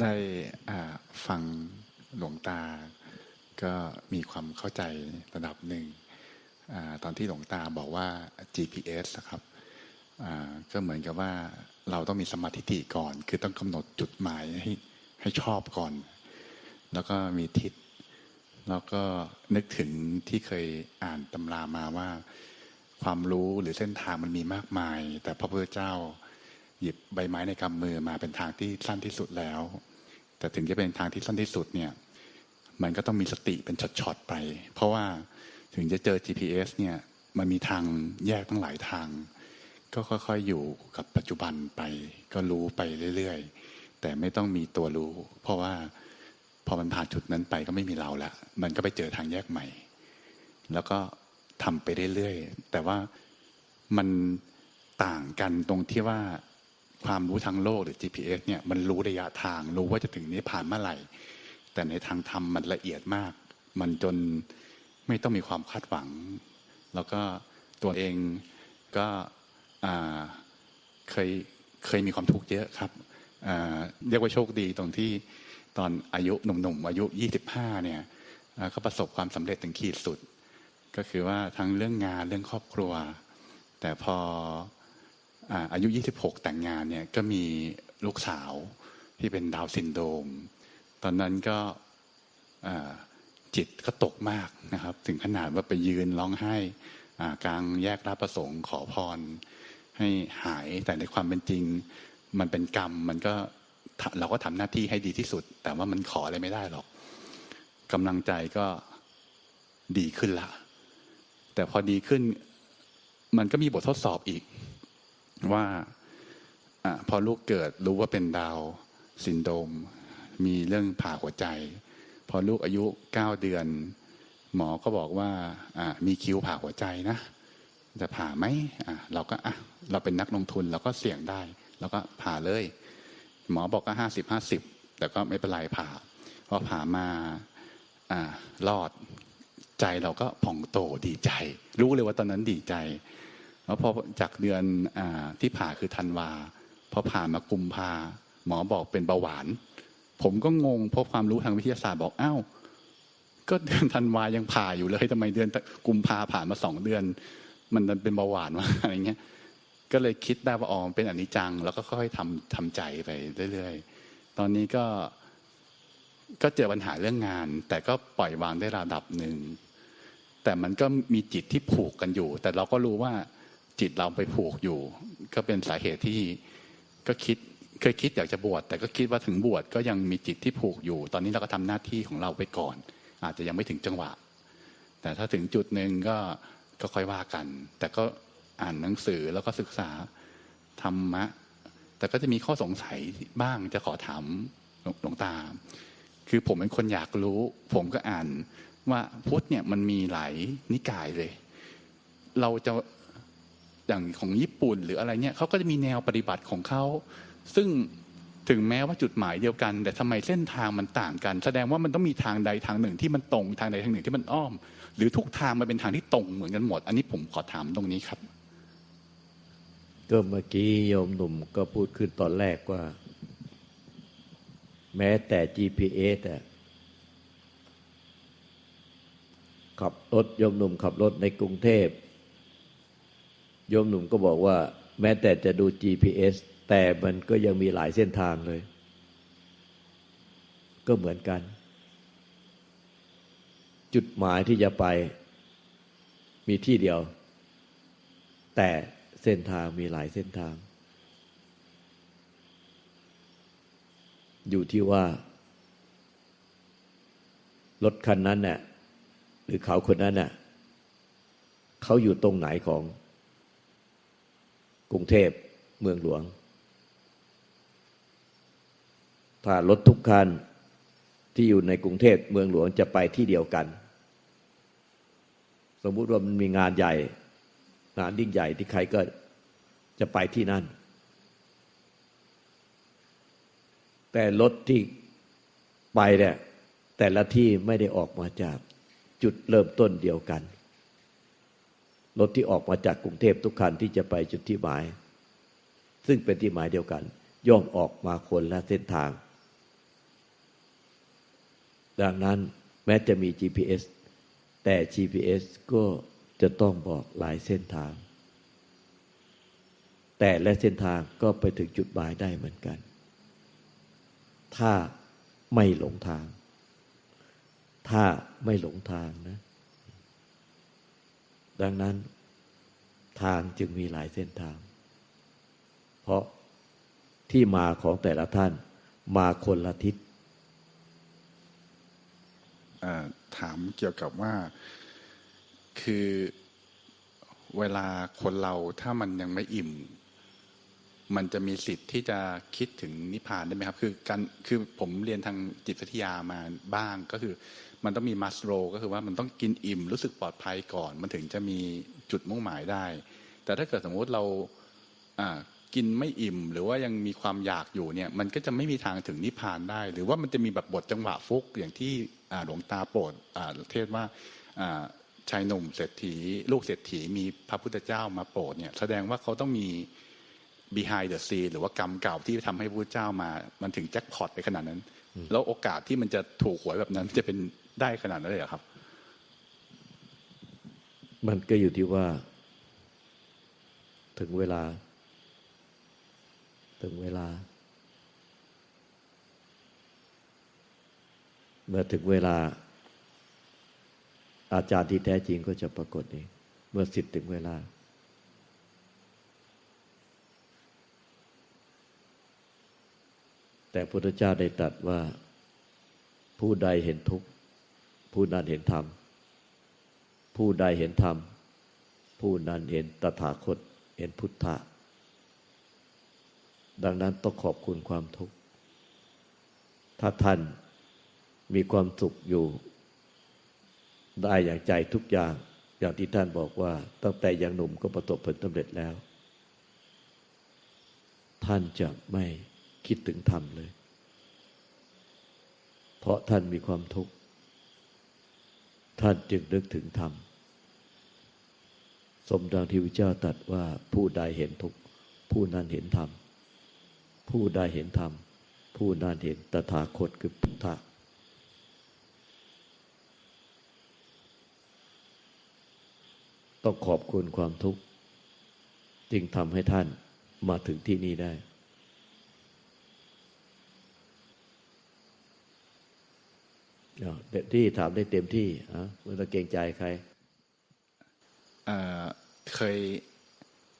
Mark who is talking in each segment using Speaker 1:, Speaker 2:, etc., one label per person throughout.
Speaker 1: ได้ฟังหลวงตา ก็มีความเข้าใจระดับหนึ่งอตอนที่หลวงตาบอกว่า GPS นะครับ ก็เหมือนกับว่าเราต้องมีสมาธิก่อน คือต้องกำหนดจุดหมายให้ให้ชอบก่อน แล้วก็มีทิศแล้วก็นึกถึงที่เคยอ่านตำรามาว่า ความรู้หรือเส้นทางมันมีมากมาย แต่พระพุทธเจ้า หยิบใบไม้ในกำมือมาเป็นทางที่สั้นที่สุดแล้ว แต่ถึงจะเป็นทางที่สั้นที่สุดเนี่ยมันก็ต้องมีสติเป็นช็อตๆไป เพราะว่าถึงจะเจอ GPS เนี่ยมันมีทางแยกทั้งหลายทาง ก็ค่อยๆอยู่กับปัจจุบันไป ก็รู้ไปเรื่อยๆ แต่ไม่ต้องมีตัวรู้ เพราะว่าพอมันผ่านจุดนั้นไปก็ไม่มีเราละมันก็ไปเจอทางแยกใหม่ แล้วก็ทำไปเรื่อยๆ แต่ว่ามันต่างกันตรงที่ว่าความรู้ทางโลกหรือ GPS เนี่ยมันรู้ระยะทางรู้ว่าจะถึงนี้ผ่านเมื่อไหร่ แต่ในทางธรรมมันละเอียดมาก มันจนไม่ต้องมีความคาดหวัง แล้วก็ตัวเองก็ เคยเคยมีความทุกข์เยอะครับเรียกว่าโชคดีตรงที่ตอนอายุหนุ่มๆอายุ 25 เนี่ยเขาประสบความสำเร็จถึงขีดสุด ก็คือว่าทั้งเรื่องงานเรื่องครอบครัว แต่พออายุ 26 แต่งงานเนี่ยก็มีลูกสาวที่เป็นดาวซินโดม ตอนนั้นก็จิตก็ตกมากนะครับ ถึงขนาดว่าไปยืนร้องไห้กลางแยกราประสงค์ขอพร ให้หายแต่ในความเป็นจริง มันเป็นกรรม มันก็เราก็ทำหน้าที่ให้ดีที่สุด แต่ว่ามันขออะไรไม่ได้หรอกกำลังใจก็ดีขึ้นละแต่พอดีขึ้น มันก็มีบททดสอบอีก ว่าอพอลูกเกิดรู้ว่าเป็นดาวซินโดม มีเรื่องผ่าหัวใจ พอลูกอายุเก้าเดือน หมอก็บอกว่ามีคิวผ่าหัวใจนะ จะผ่าไหมเราก็อะเราเป็นนักลงทุนเราก็เสี่ยงได้เราก็ผ่าเลย หมอบอกก็ห้าสิบห้าสิบแต่ก็ไม่เป็นไรผ่าพอผ่ามาอ่ารอดใจเราก็ผ่องโตดีใจ รู้เลยว่าตอนนั้นดีใจ แล้วพอจากเดือนอที่ผ่าคือธันวาพอผ่ามากุมภาหมอบอกเป็นเบาหวาน ผมก็งงเพราะความรู้ทางวิทยาศาสตร์บอกอ้าวก็เดือนธันวายังผ่าอยู่เลยทำไมเดือนกุมภาผ่านมาสองเดือน มันเป็นเบาหวานวะอะไรเงี้ยก็เลยคิดได้ว่าอ๋อเป็นอนิจจัง แล้วก็ค่อยๆทำทำใจไปเรื่อยๆตอนนี้ก็ก็เจอปัญหาเรื่องงาน แต่ก็ปล่อยวางได้ระดับหนึ่งแต่มันก็มีจิตที่ผูกกันอยู่ แต่เราก็รู้ว่าจิตเราไปผูกอยู่ ก็เป็นสาเหตุที่ก็คิดเคยคิดอยากจะบวชแต่ก็คิดว่าถึงบวชก็ยังมีจิตที่ผูกอยู่ ตอนนี้เราก็ทำหน้าที่ของเราไปก่อน อาจจะยังไม่ถึงจังหวะ แต่ถ้าถึงจุดหนึ่งก็ ก็ค่อยว่ากัน แต่ก็อ่านหนังสือแล้วก็ศึกษาธรรมะ แต่ก็จะมีข้อสงสัยบ้างจะขอถามหลวงตา คือผมเป็นคนอยากรู้ ผมก็อ่านว่าพุทธเนี่ยมันมีหลายนิกายเลย เราจะอย่างของญี่ปุ่นหรืออะไรเนี่ยเขาก็จะมีแนวปฏิบัติของเขาซึ่งถึงแม้ว่าจุดหมายเดียวกัน แต่ทำไมเส้นทางมันต่างกัน แสดงว่ามันต้องมีทางใดทางหนึ่งที่มันตรงทางใดทางหนึ่งที่มันอ้อม หรือทุกทางมันเป็นทางที่ตรงเหมือนกันหมด อันนี้ผมขอถามตรงนี้ครับ
Speaker 2: ก็เมื่อกี้โยมหนุ่มก็พูดขึ้นตอนแรกว่า แม้แต่ GPS แต่ขับรถโยมหนุ่มขับรถในกรุงเทพโยมหนุ่มก็บอกว่า แม้แต่จะดู GPS แต่มันก็ยังมีหลายเส้นทางเลย ก็เหมือนกัน จุดหมายที่จะไปมีที่เดียว แต่เส้นทางมีหลายเส้นทาง อยู่ที่ว่ารถคันนั้นเนี่ยหรือเขาคนนั้นเน่ยเขาอยู่ตรงไหนของกรุงเทพเมืองหลวง ถ้ารถทุกคันที่อยู่ในกรุงเทพเมืองหลวงจะไปที่เดียวกัน สมมุติว่ามันมีงานใหญ่ งานยิ่งใหญ่ที่ใครก็จะไปที่นั่น แต่รถที่ไปเนี่ยแต่ละที่ไม่ได้ออกมาจากจุดเริ่มต้นเดียวกัน รถที่ออกมาจากกรุงเทพทุกคันที่จะไปจุดที่หมาย ซึ่งเป็นที่หมายเดียวกัน ย่อมออกมาคนละเส้นทาง ดังนั้นแม้จะมี GPS แต่ GPS ก็จะต้องบอกหลายเส้นทาง แต่และเส้นทางก็ไปถึงจุดหมายได้เหมือนกัน ถ้าไม่หลงทาง ถ้าไม่หลงทางนะ ดังนั้นทางจึงมีหลายเส้นทาง เพราะที่มาของแต่ละท่านมาคนละทิศ
Speaker 1: อ่อ ถามเกี่ยวกับว่าคือเวลาคนเราถ้ามันยังไม่อิ่ม มันจะมีสิทธิ์ที่จะคิดถึงนิพพานได้ไหมครับ คือการคือผมเรียนทางจิตวิทยามาบ้างก็คือ มันต้องมีมัสโรก็คือว่ามันต้องกินอิ่มรู้สึกปลอดภัยก่อน มันถึงจะมีจุดมุ่งหมายได้ แต่ถ้าเกิดสมมุติเราอ่ากินไม่อิ่ม หรือว่ายังมีความอยากอยู่เนี่ย มันก็จะไม่มีทางถึงนิพพานได้ หรือว่ามันจะมีแบบบทจังหวะฟุกอย่างที่ หลวงตาโปรดอ่าเทศว่าอ่าชายหนุ่มเศรษฐี ลูกเศรษฐีมีพระพุทธเจ้ามาโปรดเนี่ยแสดงว่าเขาต้องมี behind the scene หรือว่ากรรมเก่าที่ทำให้พระเจ้ามา มันถึงแจ็คพอตไปขนาดนั้น แล้วโอกาสที่มันจะถูกหวยแบบนั้นจะเป็นได้ขนาดนั้นเลยเหรอครับ
Speaker 2: มันก็อยู่ที่ว่า ถึงเวลา ถึงเวลา เมื่อถึงเวลา อาจารย์ที่แท้จริงก็จะปรากฏเองเมื่อสิทธิ์ถึงเวลา แต่พระพุทธเจ้าได้ตรัสว่าผู้ใดเห็นทุกข์ผู้นั้นเห็นธรรม ผู้ใดเห็นธรรม ผู้นั้นเห็นตถาคตเห็นพุทธะดังนั้นต้องขอบคุณความทุกข์ถ้าท่าน มีความสุขอยู่ ได้อย่างใจทุกอย่าง อย่างที่ท่านบอกว่า ตั้งแต่ยังหนุ่มก็ประสบผลสำเร็จแล้ว ท่านจะไม่คิดถึงธรรมเลย เพราะท่านมีความทุกข์ ท่านจึงนึกถึงธรรมสมดังที่พระเจ้าตรัสว่าผู้ใดเห็นทุกข์ผู้นั้นเห็นธรรม ผู้ใดเห็นธรรม ผู้นั้นเห็นตถาคตคือพุทธะ ต้องขอบคุณความทุกข์จึงทำให้ท่านมาถึงที่นี่ได้เอาเต็มที่ถามได้เต็มที่อะไม่ต้องเกรงใจใคร
Speaker 1: เคย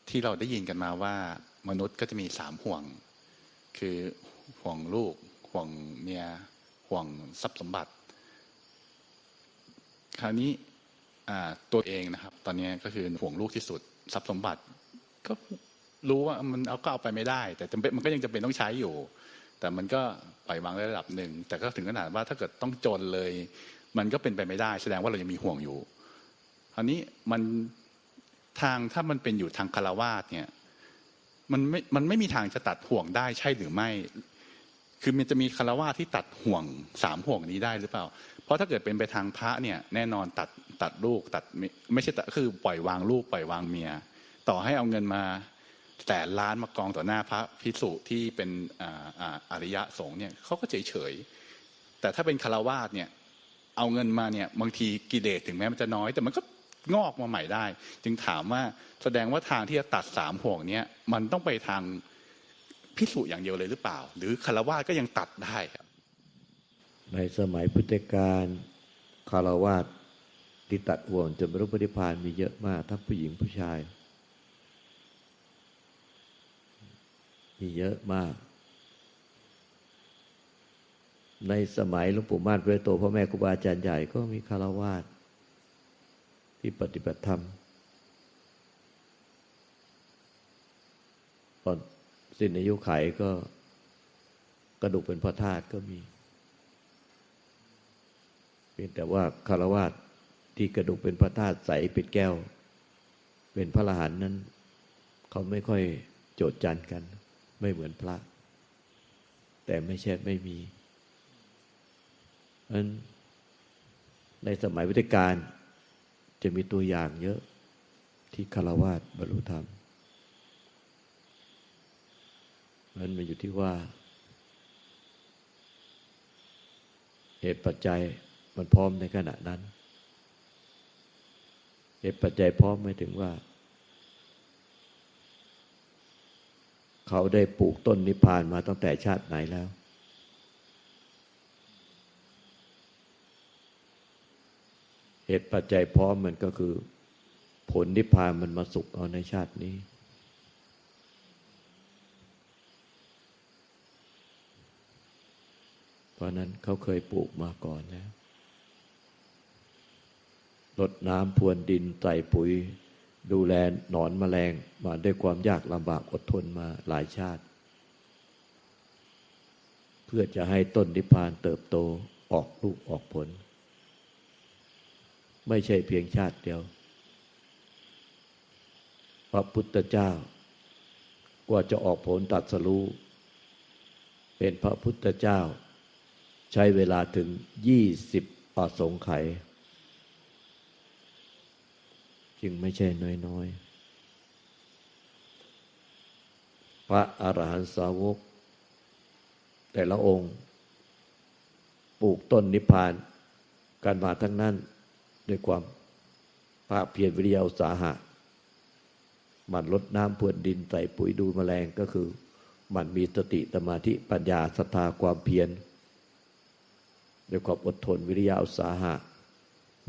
Speaker 1: ที่เราได้ยินกันมาว่ามนุษย์ก็จะมีสามห่วง คือห่วงลูก ห่วงเมียห่วงทรัพย์สมบัติ คราวนี้ ตัวเองนะครับ ตอนนี้ก็คือห่วงลูกที่สุดทรัพย์สมบัติ ก็รู้ว่ามันเอาก็เอาไปไม่ได้ แต่จำเป็นมันก็ยังจำเป็นต้องใช้อยู่ แต่มันก็ปล่อยวางได้ระดับหนึ่ง แต่ก็ถึงขนาดว่าถ้าเกิดต้องจนเลย มันก็เป็นไปไม่ได้ แสดงว่าเรายังมีห่วงอยู่คราวนี้มันทางถ้ามันเป็นอยู่ทางคารวาสเนี่ยมันไม่มันไม่มีทางจะตัดห่วงได้ใช่หรือไม่ คือมันจะมีคารวาสที่ตัดห่วงสามห่วงนี้ได้หรือเปล่า เพราะถ้าเกิดเป็นไปทางพระเนี่ยแน่นอนตัด ตัดลูกตัดไม่ใช่ตัดคือปล่อยวางลูกปล่อยวางเมีย ต่อให้เอาเงินมาแต่ล้านมากองต่อหน้าพระพิสุที่เป็นอาริยะสงฆ์เนี่ยเขาก็เฉยเฉยแต่ถ้าเป็นคารวาสเนี่ยเอาเงินมาเนี่ยบางทีกิเลสถึงแม้มันจะน้อย แต่มันก็งอกมาใหม่ได้ จึงถามว่าแสดงว่าทางที่จะตัดสามห่วงเนี้ยมันต้องไปทางพิสูจน์อย่างเดียวเลยหรือเปล่า หรือคารวะก็ยังตัดได้ครับ
Speaker 2: ในสมัยพุทธกาลคารวาส ที่ตัดห่วงจนบรรลุปฏิพานมีเยอะมาก ทั้งผู้หญิงผู้ชาย มีเยอะมาก ในสมัยหลวงปู่ม่านพระโตพ่อแม่ครูบาอาจารย์ใหญ่ก็มีคารวาสที่ปฏิบัติธรรมตอนสิ้นอายุไขก็กระดูกเป็นพระธาตุก็มี เพียงแต่ว่าคารวาส ที่กระดูกเป็นพระธาตุใสเป็นแก้ว เป็นพระรหันต์นั้น เขาไม่ค่อยโจดจันกัน ไม่เหมือนพระ แต่ไม่ใช่ไม่มีเพราะฉะนั้นในสมัยพุทธกาลจะมีตัวอย่างเยอะที่คารวาสบรรลุธรรมเพราะฉะนั้นมันอยู่ที่ว่า เหตุปัจจัยมันพร้อมในขณะนั้น เหตุปัจจัยพร้อมไม่ถึงว่า เขาได้ปลูกต้นนิพพานมาตั้งแต่ชาติไหนแล้ว เหตุปัจจัยพร้อมมันก็คือ ผลนิพพานมันมาสุกเอาในชาตินี้เพราะนั้นเขาเคยปลูกมาก่อนแล้ว รดน้ำพรวนดินใส่ปุ๋ย ดูแลหนอนแมลงมาด้วยความยากลำบากอดทนมาหลายชาติ เพื่อจะให้ต้นนิพพานเติบโตออกลูกออกผล ไม่ใช่เพียงชาติเดียว พระพุทธเจ้ากว่าจะออกผลตัดสรู้เป็นพระพุทธเจ้า ใช้เวลาถึงยี่สิบอสงไขย จึงไม่ใช่น้อยๆ พระอรหันตสาวก แต่ละองค์ ปลูกต้นนิพพานกันมาทั้งนั้นด้วยความภาคเพียรวิริยาอุสาหะ มันลดน้ำพรวนดินใส่ปุ๋ยดูแมลงก็คือ มันมีสติสมาธิปัญญาศรัทธาความเพียรด้วยความอดทนวิริยาอุตสาหะ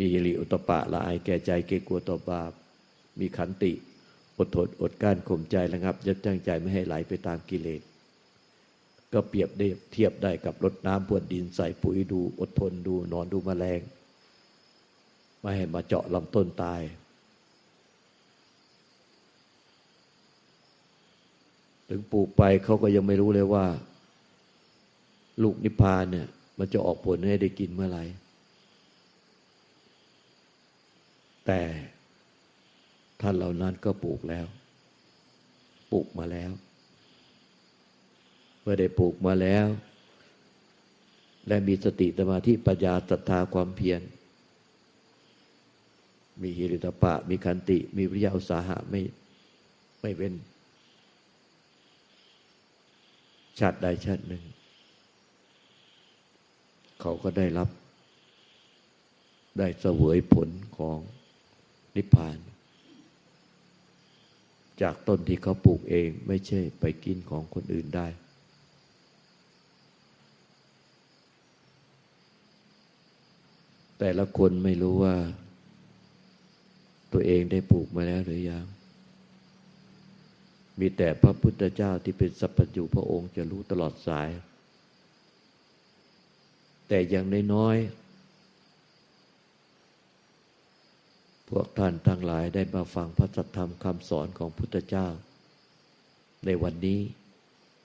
Speaker 2: มีฮิริอุตปะละอายแก่ใจเกรงกลัวต่อบาป มีขันติอดทนอดกั้นข่มใจระงับ ยับยั้งใจไม่ให้ไหลไปตามกิเลส ก็เปรียบได้เทียบได้กับรดน้ำพรวนดินใส่ปุ๋ยดูอดทนดูนอนดูแมลงไม่ให้มาเจาะลำต้นตาย ถึงปลูกไปเขาก็ยังไม่รู้เลยว่า ลูกนิพพานเนี่ย มันจะออกผลให้ได้กินเมื่อไหร่ แต่ท่านเหล่านั้นก็ปลูกแล้ว ปลูกมาแล้ว เมื่อได้ปลูกมาแล้ว และมีสติสมาธิปัญญาศรัทธาความเพียร มีหิริตปะ มีขันติ มีวิริยะอุตสาหะไม่ไม่เป็นชาติใดชาติหนึ่ง เขาก็ได้รับ ได้เสวยผลของ นิพพาน จากต้นที่เขาปลูกเองไม่ใช่ไปกินของคนอื่นได้ แต่ละคนไม่รู้ว่า ตัวเองได้ปลูกมาแล้วหรือยัง มีแต่พระพุทธเจ้าที่เป็นสัพพัญญูพระองค์จะรู้ตลอดสาย แต่อย่างน้อยๆ พวกท่านทั้งหลายได้มาฟังพระสัทธรรมคำสอนของพุทธเจ้า ในวันนี้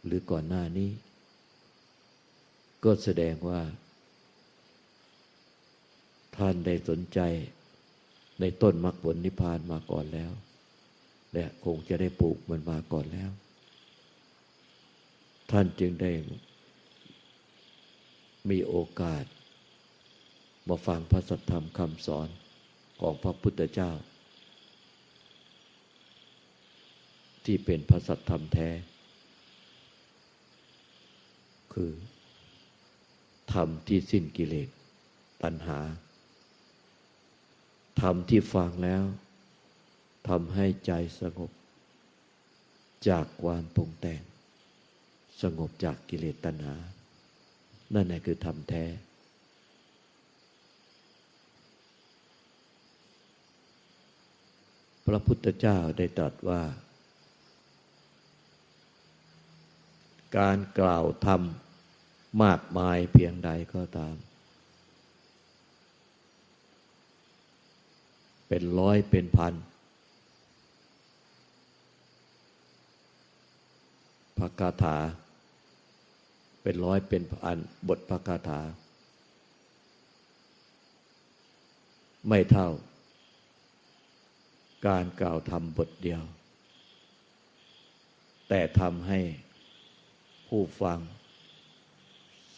Speaker 2: หรือก่อนหน้านี้ ก็แสดงว่า ท่านได้สนใจในต้นมรรคผลนิพพานมาก่อนแล้ว และคงจะได้ปลูกมันมาก่อนแล้ว ท่านจึงได้มีโอกาส มาฟังพระสัทธรรมคำสอน ของพระพุทธเจ้า ที่เป็นพระสัทธรรมแท้ คือธรรมที่สิ้นกิเลสตัณหาธรรมที่ฟังแล้วทำให้ใจสงบ จากความปรุงแต่ง สงบจากกิเลสตัณหา นั่นแหละคือธรรมแท้ พระพุทธเจ้าได้ตรัสว่า การกล่าวธรรมมากมายเพียงใดก็ตาม เป็นร้อยเป็นพันพระคาถา เป็นร้อยเป็นพันบทพระคาถา ไม่เท่า การกล่าวธรรมบทเดียว แต่ทำให้ผู้ฟัง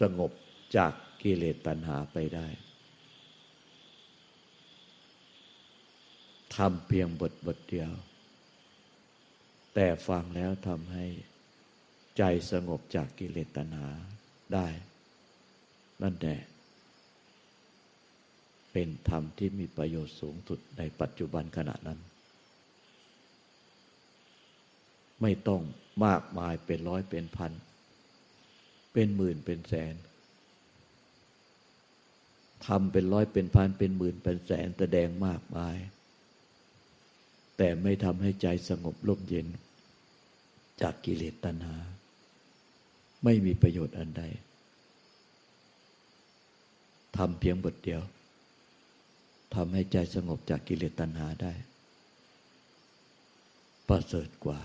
Speaker 2: สงบจากกิเลสตัณหาไปได้ทำเพียงบทบทเดียว แต่ฟังแล้วทำให้ใจสงบจากกิเลสตัณหาได้ นั่นแหละ เป็นธรรมที่มีประโยชน์สูงสุดในปัจจุบันขณะนั้น ไม่ต้องมากมายเป็นร้อยเป็นพัน เป็นหมื่นเป็นแสนทำเป็นร้อยเป็นพันเป็นหมื่นเป็นแสนแสดงมากมาย แต่ไม่ทำให้ใจสงบร่มเย็น จากกิเลสตัณหา ไม่มีประโยชน์อันใดทำเพียงบทเดียว ทำให้ใจสงบจากกิเลสตัณหาได้ ประเสริฐกว่า